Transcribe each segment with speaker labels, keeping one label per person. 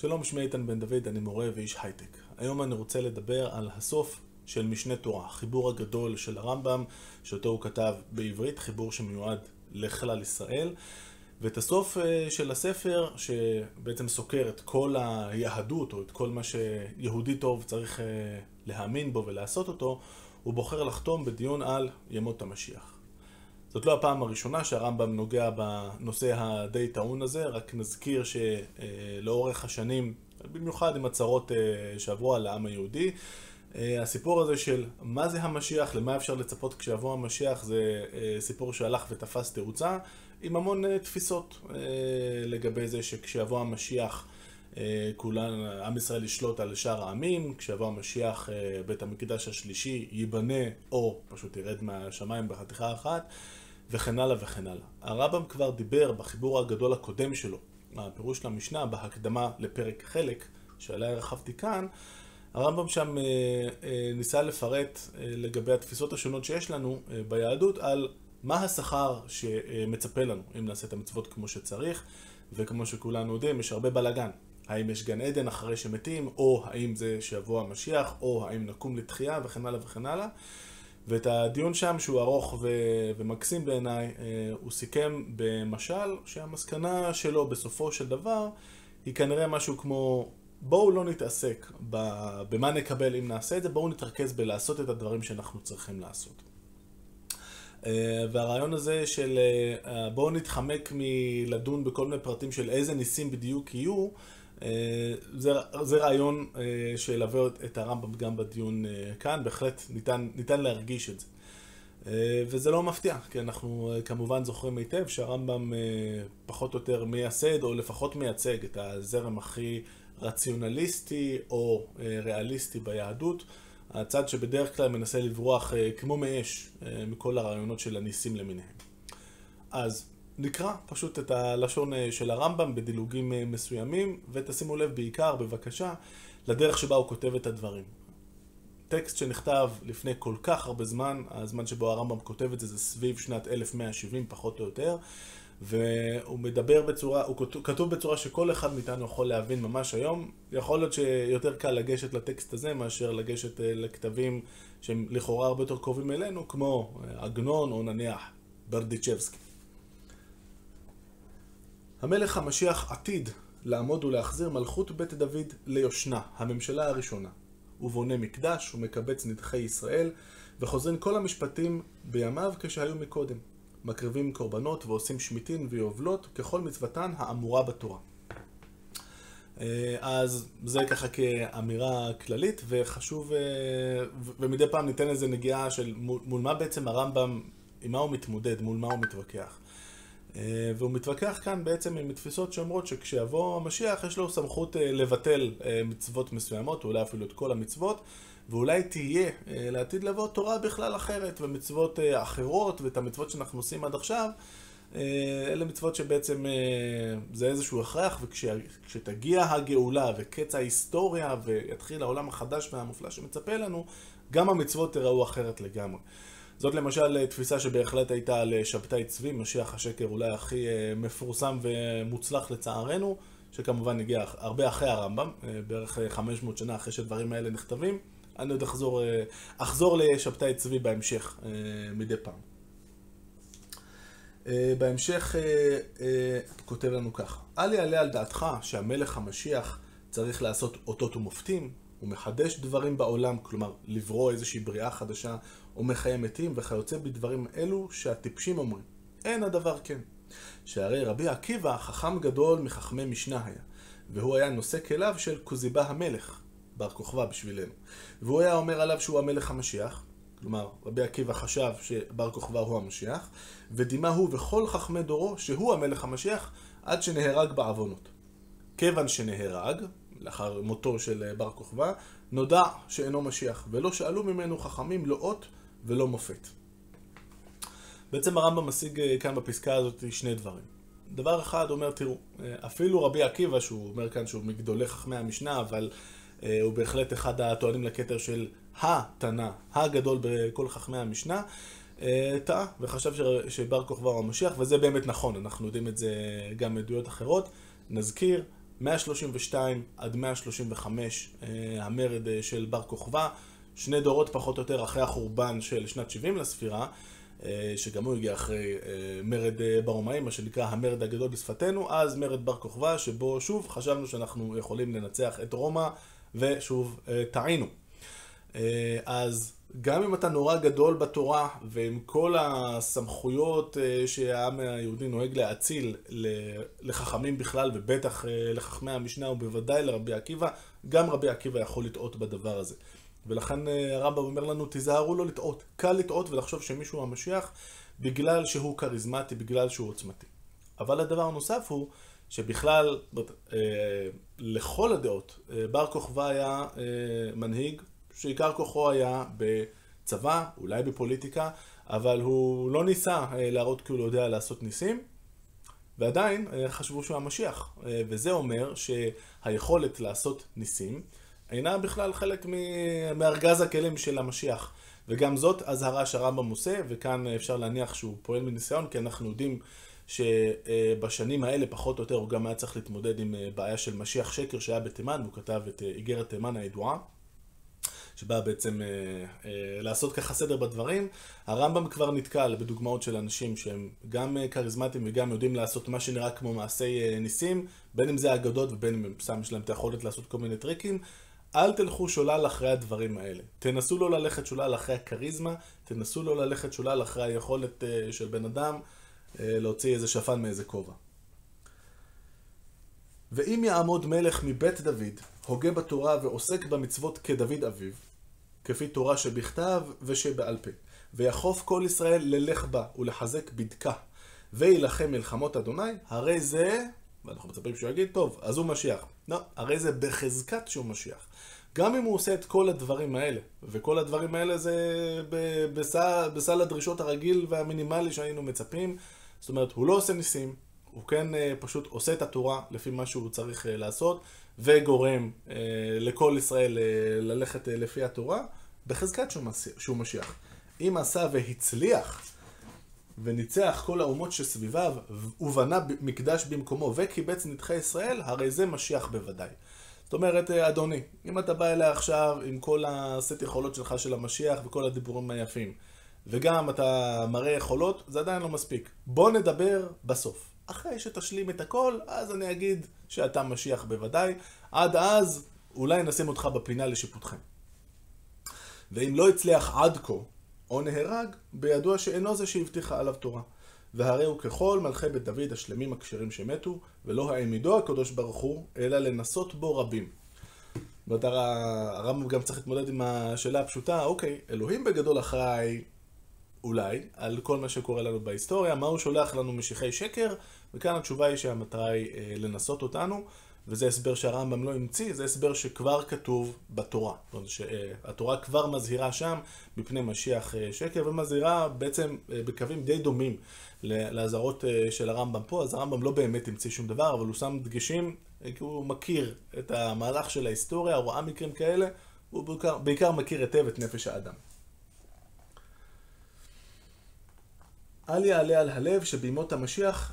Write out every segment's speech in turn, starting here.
Speaker 1: שלום, שמי איתן בן דוד, אני מורה ואיש הייטק. היום אני רוצה לדבר על הסוף של משנה תורה, חיבור הגדול של הרמב"ם, שאותו הוא כתב בעברית, חיבור שמיועד לכלל ישראל. ואת הסוף אה, של הספר, שבעצם סוקר את כל היהדות, או את כל מה שיהודי טוב צריך אה, להאמין בו ולעשות אותו, הוא בוחר לחתום בדיון על ימות המשיח. זאת לא הפעם הראשונה שהרמב"ם נוגע בנושא הדי טעון הזה, רק נזכיר שלאורך השנים, במיוחד עם הצהרות אה, שעברו על העם היהודי, אה, הסיפור הזה של מה זה המשיח, למה אפשר לצפות כשיבוא המשיח, זה אה, סיפור שהלך ותפס תאוצה, עם המון תפיסות לגבי זה שכשיבוא המשיח כולן, עם ישראל ישלוט על שאר העמים, כשיבוא המשיח בית המקדש השלישי ייבנה או פשוט ירד מהשמיים בחתיכה אחת. וכן הלאה וכן הלאה. הרמב"ם כבר דיבר בחיבור הגדול הקודם שלו, הפירוש למשנה, בהקדמה לפרק חלק, שעליה הרחבתי כאן, הרמב"ם שם אה, אה, ניסה לפרט אה, לגבי התפיסות השונות שיש לנו ביהדות על מה השכר שמצפה לנו אם נעשה את המצוות כמו שצריך, וכמו שכולנו יודעים, יש הרבה בלאגן. האם יש גן עדן אחרי שמתים, או האם זה שיבוא המשיח, או האם נקום לתחייה, וכן הלאה וכן הלאה. ואת הדיון שם, שהוא ארוך ו- ומקסים בעיניי, אה, הוא סיכם במשל שהמסקנה שלו בסופו של דבר היא כנראה משהו כמו בואו לא נתעסק במה נקבל אם נעשה את זה, בואו נתרכז בלעשות את הדברים שאנחנו צריכים לעשות. אה, והרעיון הזה של אה, בואו נתחמק מלדון בכל מיני פרטים של איזה ניסים בדיוק יהיו, זה, זה רעיון אה, שילווה את הרמב"ם גם בדיון אה, כאן, בהחלט ניתן, ניתן להרגיש את זה. וזה לא מפתיע, כי אנחנו כמובן זוכרים היטב שהרמב"ם פחות או יותר מייסד, או לפחות מייצג את הזרם הכי רציונליסטי או ריאליסטי ביהדות, הצד שבדרך כלל מנסה לברוח כמו מאש מכל הרעיונות של הניסים למיניהם. אז נקרא פשוט את הלשון אה, של הרמב"ם בדילוגים אה, מסוימים, ותשימו לב בעיקר, בבקשה, לדרך שבה הוא כותב את הדברים. טקסט שנכתב לפני כל כך הרבה זמן, הזמן שבו הרמב"ם כותב את זה זה סביב שנת 1170 פחות או יותר, והוא מדבר בצורה, הוא כתוב בצורה שכל אחד מאיתנו יכול להבין ממש היום. יכול להיות שיותר קל לגשת לטקסט הזה מאשר לגשת אה, לכתבים שהם לכאורה הרבה יותר קרובים אלינו, כמו עגנון או נניח ברדיצ'בסקי. המלך המשיח עתיד לעמוד ולהחזיר מלכות בית דוד ליושנה, הממשלה הראשונה. הוא בונה מקדש ומקבץ נדחי ישראל, וחוזרים כל המשפטים בימיו כשהיו מקודם. מקריבים קורבנות ועושים שמיטין ויובלות ככל מצוותן האמורה בתורה. אה, אז זה ככה כאמירה כללית, וחשוב, אה, ומדי פעם ניתן איזה נגיעה של מול מה בעצם הרמב"ם, עם מה הוא מתמודד, מול מה הוא מתווכח. אה, והוא מתווכח כאן בעצם עם תפיסות שאומרות שכשיבוא המשיח יש לו סמכות אה, לבטל אה, מצוות מסוימות, אולי אפילו את כל המצוות, ואולי תהיה לעתיד לבוא תורה בכלל אחרת, ומצוות אחרות, ואת המצוות שאנחנו עושים עד עכשיו, אלה מצוות שבעצם זה איזשהו הכרח, וכשתגיע הגאולה וקץ ההיסטוריה ויתחיל העולם החדש והמופלא שמצפה לנו, גם המצוות תיראו אחרת לגמרי. זאת למשל תפיסה שבהחלט הייתה על שבתאי צבי, משיח השקר אולי הכי אה, מפורסם ומוצלח לצערנו, שכמובן הגיע הרבה אחרי הרמב"ם, אה, בערך 500 אה, שנה אחרי שדברים האלה נכתבים. אני עוד אחזור, אחזור לשבתאי צבי בהמשך, מדי פעם. בהמשך כותב לנו כך: אל יעלה על דעתך שהמלך המשיח צריך לעשות אותות ומופתים, הוא מחדש דברים בעולם, כלומר לברוא איזושהי בריאה חדשה או מחיי מתים וכיוצא בדברים אלו שהטיפשים אומרים. אין הדבר כן. שהרי רבי עקיבא חכם גדול מחכמי משנה היה, והוא היה נושא כליו של כוזיבה המלך, בר כוכבא בשבילנו. והוא היה אומר עליו שהוא המלך המשיח, כלומר רבי עקיבא חשב שבר כוכבא הוא המשיח, ודימה הוא וכל חכמי דורו שהוא המלך המשיח עד שנהרג בעוונות. כיוון שנהרג, לאחר מותו של בר כוכבא, נודע שאינו משיח, ולא שאלו ממנו חכמים לא ולא מופת. בעצם הרמב"ם משיג אה, כאן בפסקה הזאת שני דברים. דבר אחד אומר, תראו, אה, אפילו רבי עקיבא, שהוא אומר כאן שהוא מגדולי חכמי המשנה, אבל אה, הוא בהחלט אחד הטוענים לכתר של התנא, הגדול בכל חכמי המשנה, טעה וחשב שבר כוכבא הוא המשיח, וזה באמת נכון, אנחנו יודעים את זה גם מעדויות אחרות. נזכיר, 132 עד 135 המרד של בר כוכבא, שני דורות פחות או יותר אחרי החורבן של שנת 70 לספירה, שגם הוא הגיע אחרי מרד ברומאים, מה שנקרא המרד הגדול בשפתנו, אז מרד בר כוכבא, שבו שוב חשבנו שאנחנו יכולים לנצח את רומא, ושוב טעינו. אז גם אם אתה נורא גדול בתורה, ועם כל הסמכויות אה, שהעם היהודי נוהג להאציל לחכמים בכלל, ובטח אה, לחכמי המשנה, ובוודאי לרבי עקיבא, גם רבי עקיבא יכול לטעות בדבר הזה. ולכן אה, הרמב"ם אומר לנו, תיזהרו לא לטעות. קל לטעות ולחשוב שמישהו המשיח, בגלל שהוא כריזמטי, בגלל שהוא עוצמתי. אבל הדבר הנוסף הוא, שבכלל, לכל הדעות, בר כוכבא היה מנהיג שעיקר כוחו היה בצבא, אולי בפוליטיקה, אבל הוא לא ניסה אה, להראות כי הוא לא יודע לעשות ניסים, ועדיין אה, חשבו שהוא המשיח. אה, וזה אומר שהיכולת לעשות ניסים אינה בכלל חלק מארגז הכלים של המשיח. וגם זאת אזהרה שהרמב"ם עושה, וכאן אפשר להניח שהוא פועל מניסיון, כי אנחנו יודעים שבשנים האלה, פחות או יותר, הוא גם היה צריך להתמודד עם בעיה של משיח שקר שהיה בתימן, והוא כתב את איגרת תימן הידועה. שבאה בעצם אה, אה, לעשות ככה סדר בדברים. הרמב"ם כבר נתקל בדוגמאות של אנשים שהם גם אה, כריזמטיים וגם יודעים לעשות מה שנראה כמו מעשי אה, ניסים, בין אם זה אגדות ובין אם סתם יש להם את היכולת לעשות כל מיני טריקים. אל תלכו שולל אחרי הדברים האלה. תנסו לא ללכת שולל אחרי הכריזמה, תנסו לא ללכת שולל אחרי היכולת אה, של בן אדם אה, להוציא איזה שפן מאיזה כובע. ואם יעמוד מלך מבית דוד, הוגה בתורה ועוסק במצוות כדוד אביו, כפי תורה שבכתב ושבעל פה. ויחוף כל ישראל ללך בה ולחזק בדקה, ויילחם מלחמות אדוני, הרי זה, ואנחנו מצפים שהוא יגיד, טוב, אז הוא משיח. לא, הרי זה בחזקת שהוא משיח. גם אם הוא עושה את כל הדברים האלה, וכל הדברים האלה זה בסל, בסל הדרישות הרגיל והמינימלי שהיינו מצפים, זאת אומרת, הוא לא עושה ניסים, הוא כן אה, פשוט עושה את התורה לפי מה שהוא צריך אה, לעשות, וגורם אה, לכל ישראל ללכת לפי התורה, בחזקת שהוא משיח. אם עשה והצליח, וניצח כל האומות שסביביו, ובנה מקדש במקומו, וקיבץ נדחי ישראל, הרי זה משיח בוודאי. זאת אומרת, אדוני, אם אתה בא אליה עכשיו עם כל הסט יכולות שלך של המשיח וכל הדיבורים היפים, וגם אתה מראה יכולות, זה עדיין לא מספיק. בוא נדבר בסוף. אחרי שתשלים את הכל, אז אני אגיד שאתה משיח בוודאי. עד אז, אולי נשים אותך בפינה לשיפוטכם. ואם לא הצליח עד כה, או נהרג, בידוע שאינו זה שהבטיחה עליו תורה. והרי הוא ככל מלכי בית דוד השלמים הכשרים שמתו, ולא העמידו הקדוש ברוך הוא, אלא לנסות בו רבים. זאת אומרת, הרמב"ם גם צריך להתמודד עם השאלה הפשוטה, אוקיי, אלוהים בגדול אחראי אולי, על כל מה שקורה לנו בהיסטוריה, מה הוא שולח לנו משיחי שקר, וכאן התשובה היא שהמטרה היא אה, לנסות אותנו, וזה הסבר שהרמב"ם לא המציא, זה הסבר שכבר כתוב בתורה. זאת אומרת שהתורה כבר מזהירה שם מפני משיח אה, שקר, ומזהירה בעצם אה, בקווים די דומים לאזהרות אה, של הרמב"ם פה, אז הרמב"ם לא באמת המציא שום דבר, אבל הוא שם דגשים, כי הוא מכיר את המהלך של ההיסטוריה, הוא ראה מקרים כאלה, הוא בעיקר, בעיקר מכיר היטב את נפש האדם. אל יעלה על הלב שבימות המשיח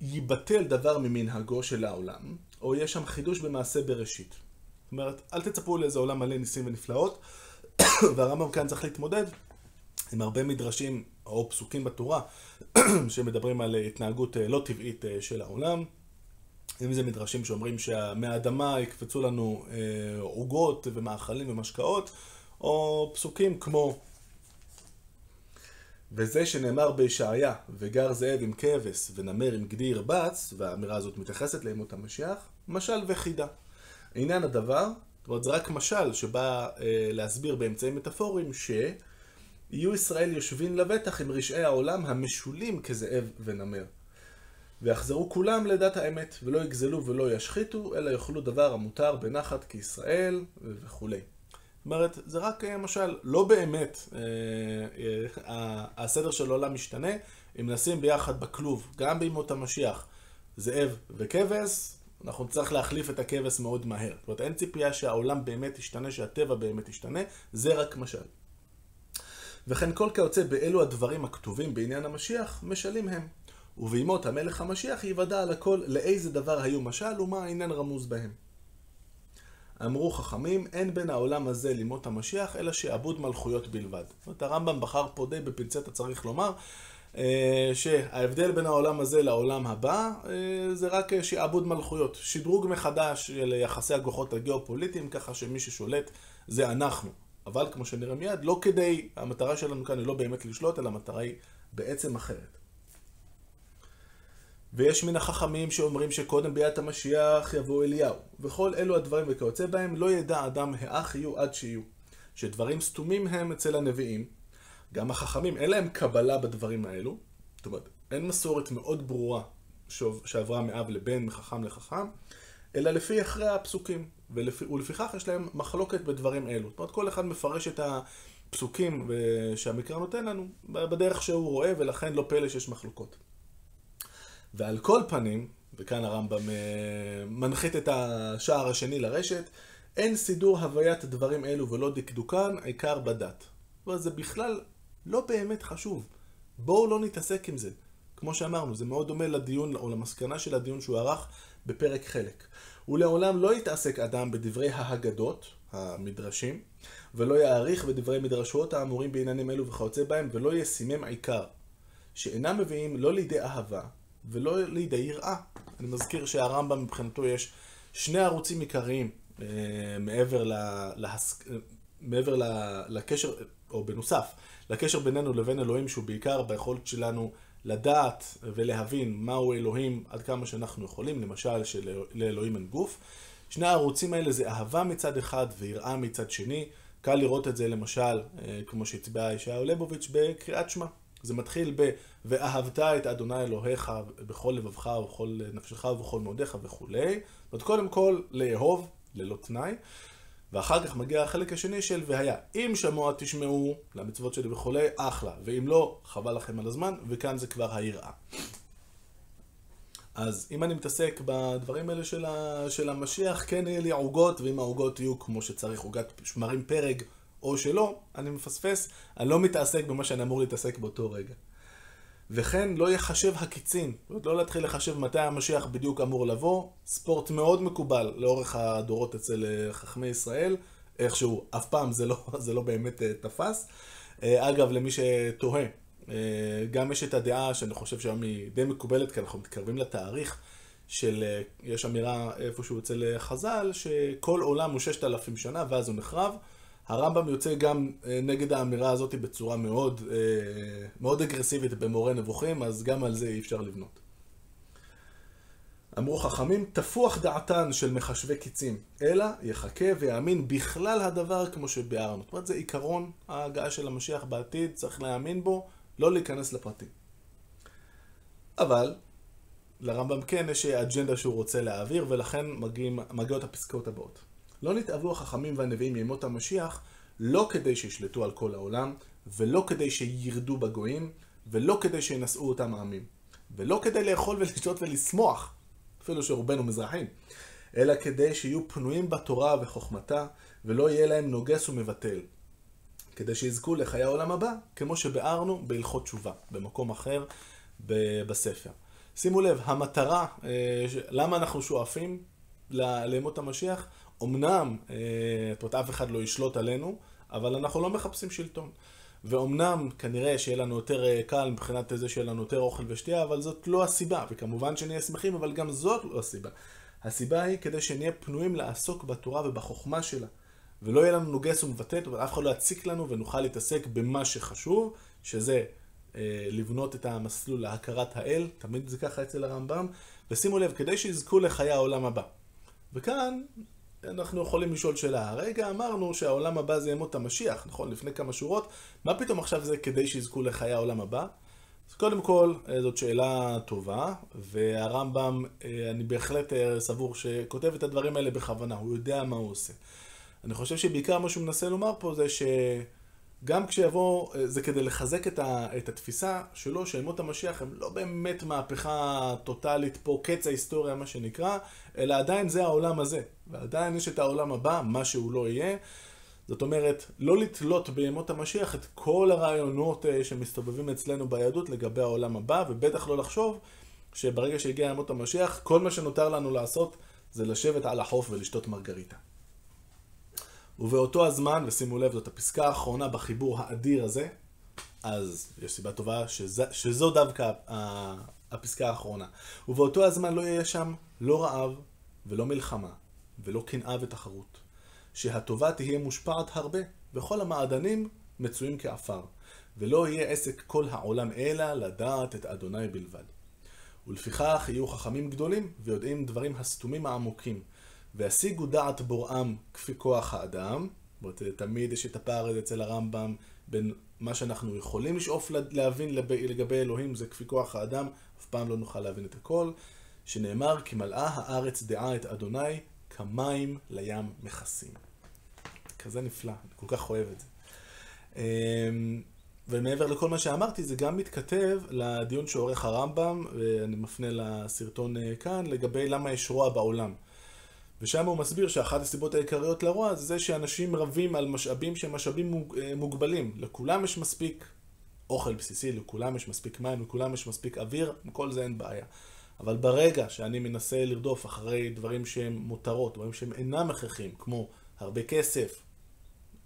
Speaker 1: ייבטל דבר ממנהגו של העולם, או יש שם חידוש במעשה בראשית. זאת אומרת, אל תצפו לאיזה עולם מלא ניסים ונפלאות, והרמב"ם כאן צריך להתמודד עם הרבה מדרשים או פסוקים בתורה שמדברים על התנהגות אה, לא טבעית אה, של העולם. אם זה מדרשים שאומרים שמהאדמה יקפצו לנו אה, עוגות ומאכלים ומשקאות, או פסוקים כמו וזה שנאמר בישעיה, וגר זאב עם כבש ונמר עם גדי ירבץ, והאמירה הזאת מתייחסת לימות המשיח, משל וחידה. עניין הדבר, זאת אומרת זה רק משל שבא אה, להסביר באמצעים מטאפוריים שיהיו ישראל יושבים לבטח עם רשעי העולם המשולים כזאב ונמר. ויחזרו כולם לדת האמת, ולא יגזלו ולא ישחיתו, אלא יאכלו דבר המותר בנחת כישראל וכולי. אומרת, זה רק אה, משל, לא באמת אה, אה, הסדר של העולם משתנה. אם נשים ביחד בכלוב, גם בימות המשיח, זאב וכבש, אנחנו נצטרך להחליף את הכבש מאוד מהר. זאת אומרת, אין ציפייה שהעולם באמת ישתנה, שהטבע באמת ישתנה, זה רק משל. וכן כל כיוצא באלו הדברים הכתובים בעניין המשיח, משלים הם. ובימות המלך המשיח יוודע על הכל לאיזה דבר היו משל ומה העניין רמוז בהם. אמרו חכמים, אין בין העולם הזה לימות המשיח, אלא שעבוד מלכויות בלבד. זאת אומרת, הרמב"ם בחר פה די בפינצטה, צריך לומר, אה, שההבדל בין העולם הזה לעולם הבא אה, זה רק שעבוד מלכויות. שדרוג מחדש של יחסי הכוחות הגיאופוליטיים, ככה שמי ששולט זה אנחנו. אבל כמו שנראה מיד, לא כדי, המטרה שלנו כאן היא לא באמת לשלוט, אלא המטרה היא בעצם אחרת. ויש מן החכמים שאומרים שקודם ביאת המשיח יבוא אליהו, וכל אלו הדברים וכיוצא בהם לא ידע אדם האח יהיו עד שיהיו. שדברים סתומים הם אצל הנביאים, גם החכמים אין להם קבלה בדברים האלו, זאת אומרת, אין מסורת מאוד ברורה שעברה מאב לבן, מחכם לחכם, אלא לפי אחרי הפסוקים, ולפי, ולפיכך יש להם מחלוקת בדברים אלו. זאת אומרת, כל אחד מפרש את הפסוקים שהמקרא נותן לנו בדרך שהוא רואה, ולכן לא פלא שיש מחלוקות. ועל כל פנים, וכאן הרמב"ם אה, מנחית את השער השני לרשת, אין סידור הוויית דברים אלו ולא דקדוקן, עיקר בדת. אבל זה בכלל לא באמת חשוב. בואו לא נתעסק עם זה. כמו שאמרנו, זה מאוד דומה לדיון, או למסקנה של הדיון שהוא ערך בפרק חלק. ולעולם לא יתעסק אדם בדברי ההגדות, המדרשים, ולא יעריך בדברי מדרשות האמורים בעניינים אלו וכיוצא בהם, ולא ישימם עיקר, שאינם מביאים לא לידי אהבה, ולא לידי יראה. אני מזכיר שהרמב"ם מבחינתו יש שני ערוצים עיקריים אה, מעבר, ל, להס... מעבר ל, לקשר, או בנוסף, לקשר בינינו לבין אלוהים שהוא בעיקר ביכולת שלנו לדעת ולהבין מהו אלוהים עד כמה שאנחנו יכולים, למשל שלאלוהים אין גוף. שני הערוצים האלה זה אהבה מצד אחד ויראה מצד שני. קל לראות את זה למשל, אה, כמו שהצביע ישעיהו ליבוביץ' בקריאת שמע. זה מתחיל ב ואהבת את אדוני אלוהיך בכל לבבך ובכל נפשך ובכל מאודיך וכולי. זאת אומרת, קודם כל לאהוב, ללא תנאי. ואחר כך מגיע החלק השני של והיה. אם שמוע תשמעו למצוות שלי וכולי, אחלה. ואם לא, חבל לכם על הזמן, וכאן זה כבר היראה. אז אם אני מתעסק בדברים האלה של, ה, של המשיח, כן יהיה לי עוגות, ואם העוגות יהיו כמו שצריך, עוגת שמרים פרג או שלא, אני מפספס, אני לא מתעסק במה שאני אמור להתעסק באותו רגע. וכן לא יחשב הקיצין, זאת לא להתחיל לחשב מתי המשיח בדיוק אמור לבוא, ספורט מאוד מקובל לאורך הדורות אצל אה, חכמי ישראל, איכשהו, אף פעם זה לא, זה לא באמת אה, תפס. אה, אגב, למי שתוהה, גם יש את הדעה שאני חושב שהיום היא די מקובלת, כי אנחנו מתקרבים לתאריך של, יש אמירה איפשהו אצל חז"ל, שכל עולם הוא ששת אלפים שנה ואז הוא נחרב. הרמב"ם יוצא גם אה, נגד האמירה הזאת בצורה מאוד, אה, מאוד אגרסיבית במורה נבוכים, אז גם על זה אי אפשר לבנות. אמרו חכמים, תפוח דעתן של מחשבי קיצים, אלא יחכה ויאמין בכלל הדבר כמו שביארנו. זאת אומרת, זה עיקרון ההגעה של המשיח בעתיד, צריך להאמין בו, לא להיכנס לפרטים. אבל, לרמב"ם כן יש אג'נדה שהוא רוצה להעביר, ולכן מגיעים, מגיעות הפסקאות הבאות. לא נתאבו החכמים והנביאים מימות המשיח, לא כדי שישלטו על כל העולם, ולא כדי שירדו בגויים, ולא כדי שינשאו אותם העמים, ולא כדי לאכול ולשתות ולשמוח, אפילו שרובנו מזרחים, אלא כדי שיהיו פנויים בתורה וחוכמתה, ולא יהיה להם נוגס ומבטל. כדי שיזכו לחיי העולם הבא, כמו שביארנו בהלכות תשובה, במקום אחר בספר. שימו לב, המטרה, אה, למה אנחנו שואפים לימות המשיח? אמנם, אה, זאת אומרת, אף אחד לא ישלוט עלינו, אבל אנחנו לא מחפשים שלטון. ואומנם כנראה שיהיה לנו יותר אה, קל מבחינת זה שיהיה לנו יותר אוכל ושתייה, אבל זאת לא הסיבה. וכמובן שנהיה שמחים, אבל גם זאת לא הסיבה. הסיבה היא כדי שנהיה פנויים לעסוק בתורה ובחוכמה שלה. ולא יהיה לנו נוגס ומבטאת, אבל אף אחד לא יציק לנו ונוכל להתעסק במה שחשוב, שזה אה, לבנות את המסלול להכרת האל, תמיד זה ככה אצל הרמב"ם, ושימו לב, כדי שיזכו לחיי העולם הבא. וכאן אנחנו יכולים לשאול שאלה. הרגע אמרנו שהעולם הבא זה ימות המשיח, נכון? לפני כמה שורות. מה פתאום עכשיו זה כדי שיזכו לחיי העולם הבא? אז קודם כל, אה, זאת שאלה טובה, והרמב"ם, אה, אני בהחלט אה, סבור שכותב את הדברים האלה בכוונה, הוא יודע מה הוא עושה. אני חושב שבעיקר מה שהוא מנסה לומר פה זה ש... גם כשיבוא, אה, זה כדי לחזק את, ה, את התפיסה שלו שימות המשיח הם לא באמת מהפכה טוטאלית פה, קץ ההיסטוריה מה שנקרא, אלא עדיין זה העולם הזה. ועדיין יש את העולם הבא, מה שהוא לא יהיה. זאת אומרת, לא לתלות בימות המשיח את כל הרעיונות אה, שמסתובבים אצלנו ביהדות לגבי העולם הבא, ובטח לא לחשוב שברגע שהגיע ימות המשיח, כל מה שנותר לנו לעשות זה לשבת על החוף ולשתות מרגריטה. ובאותו הזמן, ושימו לב, זאת הפסקה האחרונה בחיבור האדיר הזה, אז יש סיבה טובה שזה, שזו דווקא הפסקה האחרונה. ובאותו הזמן לא יהיה שם לא רעב ולא מלחמה ולא קנאה ותחרות. שהטובה תהיה מושפעת הרבה, וכל המעדנים מצויים כעפר, ולא יהיה עסק כל העולם אלא לדעת את אדוני בלבד. ולפיכך יהיו חכמים גדולים ויודעים דברים הסתומים העמוקים, וישיגו דעת בוראם כפי כוח האדם, זאת אומרת, תמיד יש את הפער הזה אצל הרמב"ם בין מה שאנחנו יכולים לשאוף להבין לגבי אלוהים, זה כפי כוח האדם, אף פעם לא נוכל להבין את הכל, שנאמר כי מלאה הארץ דעה את אדוני כמים לים מכסים. כזה נפלא, אני כל כך אוהב את זה. אמ, ומעבר לכל מה שאמרתי, זה גם מתכתב לדיון שעורך הרמב"ם, ואני מפנה לסרטון אה, כאן, לגבי למה יש רוע בעולם. ושם הוא מסביר שאחת הסיבות העיקריות לרוע זה זה שאנשים רבים על משאבים שהם משאבים אה, מוגבלים. לכולם יש מספיק אוכל בסיסי, לכולם יש מספיק מים, לכולם יש מספיק אוויר, עם כל זה אין בעיה. אבל ברגע שאני מנסה לרדוף אחרי דברים שהם מותרות, דברים שהם אינם הכרחיים, כמו הרבה כסף,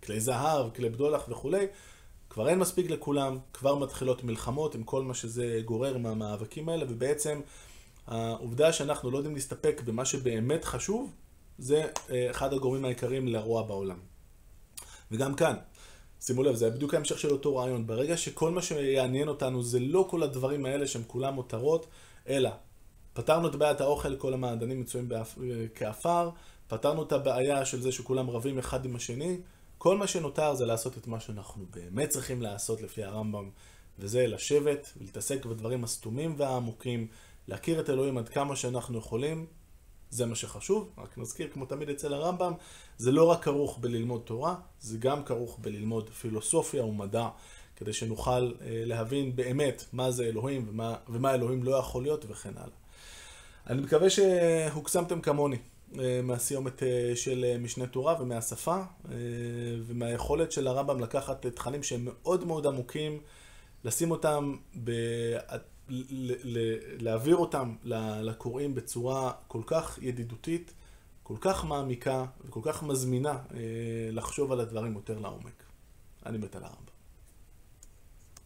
Speaker 1: כלי זהב, כלי בדולח וכולי, כבר אין מספיק לכולם, כבר מתחילות מלחמות עם כל מה שזה גורר מהמאבקים האלה, ובעצם העובדה שאנחנו לא יודעים להסתפק במה שבאמת חשוב, זה אה, אחד הגורמים העיקריים לרוע בעולם. וגם כאן, שימו לב, זה בדיוק ההמשך של אותו רעיון. ברגע שכל מה שיעניין אותנו זה לא כל הדברים האלה שהם כולם מותרות, אלא פתרנו את בעיית האוכל, כל המעדנים מצויים כעפר, פתרנו את הבעיה של זה שכולם רבים אחד עם השני, כל מה שנותר זה לעשות את מה שאנחנו באמת צריכים לעשות לפי הרמב"ם, וזה לשבת ולהתעסק בדברים הסתומים והעמוקים, להכיר את אלוהים עד כמה שאנחנו יכולים, זה מה שחשוב. רק נזכיר, כמו תמיד אצל הרמב"ם, זה לא רק כרוך בללמוד תורה, זה גם כרוך בללמוד פילוסופיה ומדע, כדי שנוכל אה, להבין באמת מה זה אלוהים ומה, ומה אלוהים לא יכול להיות וכן הלאה. אני מקווה שהוקסמתם כמוני. אה, מהסיומת אה, של משנה תורה ומהשפה ומהיכולת של הרמב"ם לקחת תכנים שהם מאוד מאוד עמוקים, לשים אותם. להעביר אותם לקוראים בצורה כל כך ידידותית, כל כך מעמיקה וכל כך מזמינה לחשוב על הדברים יותר לעומק. אני מת על הרמב"ם.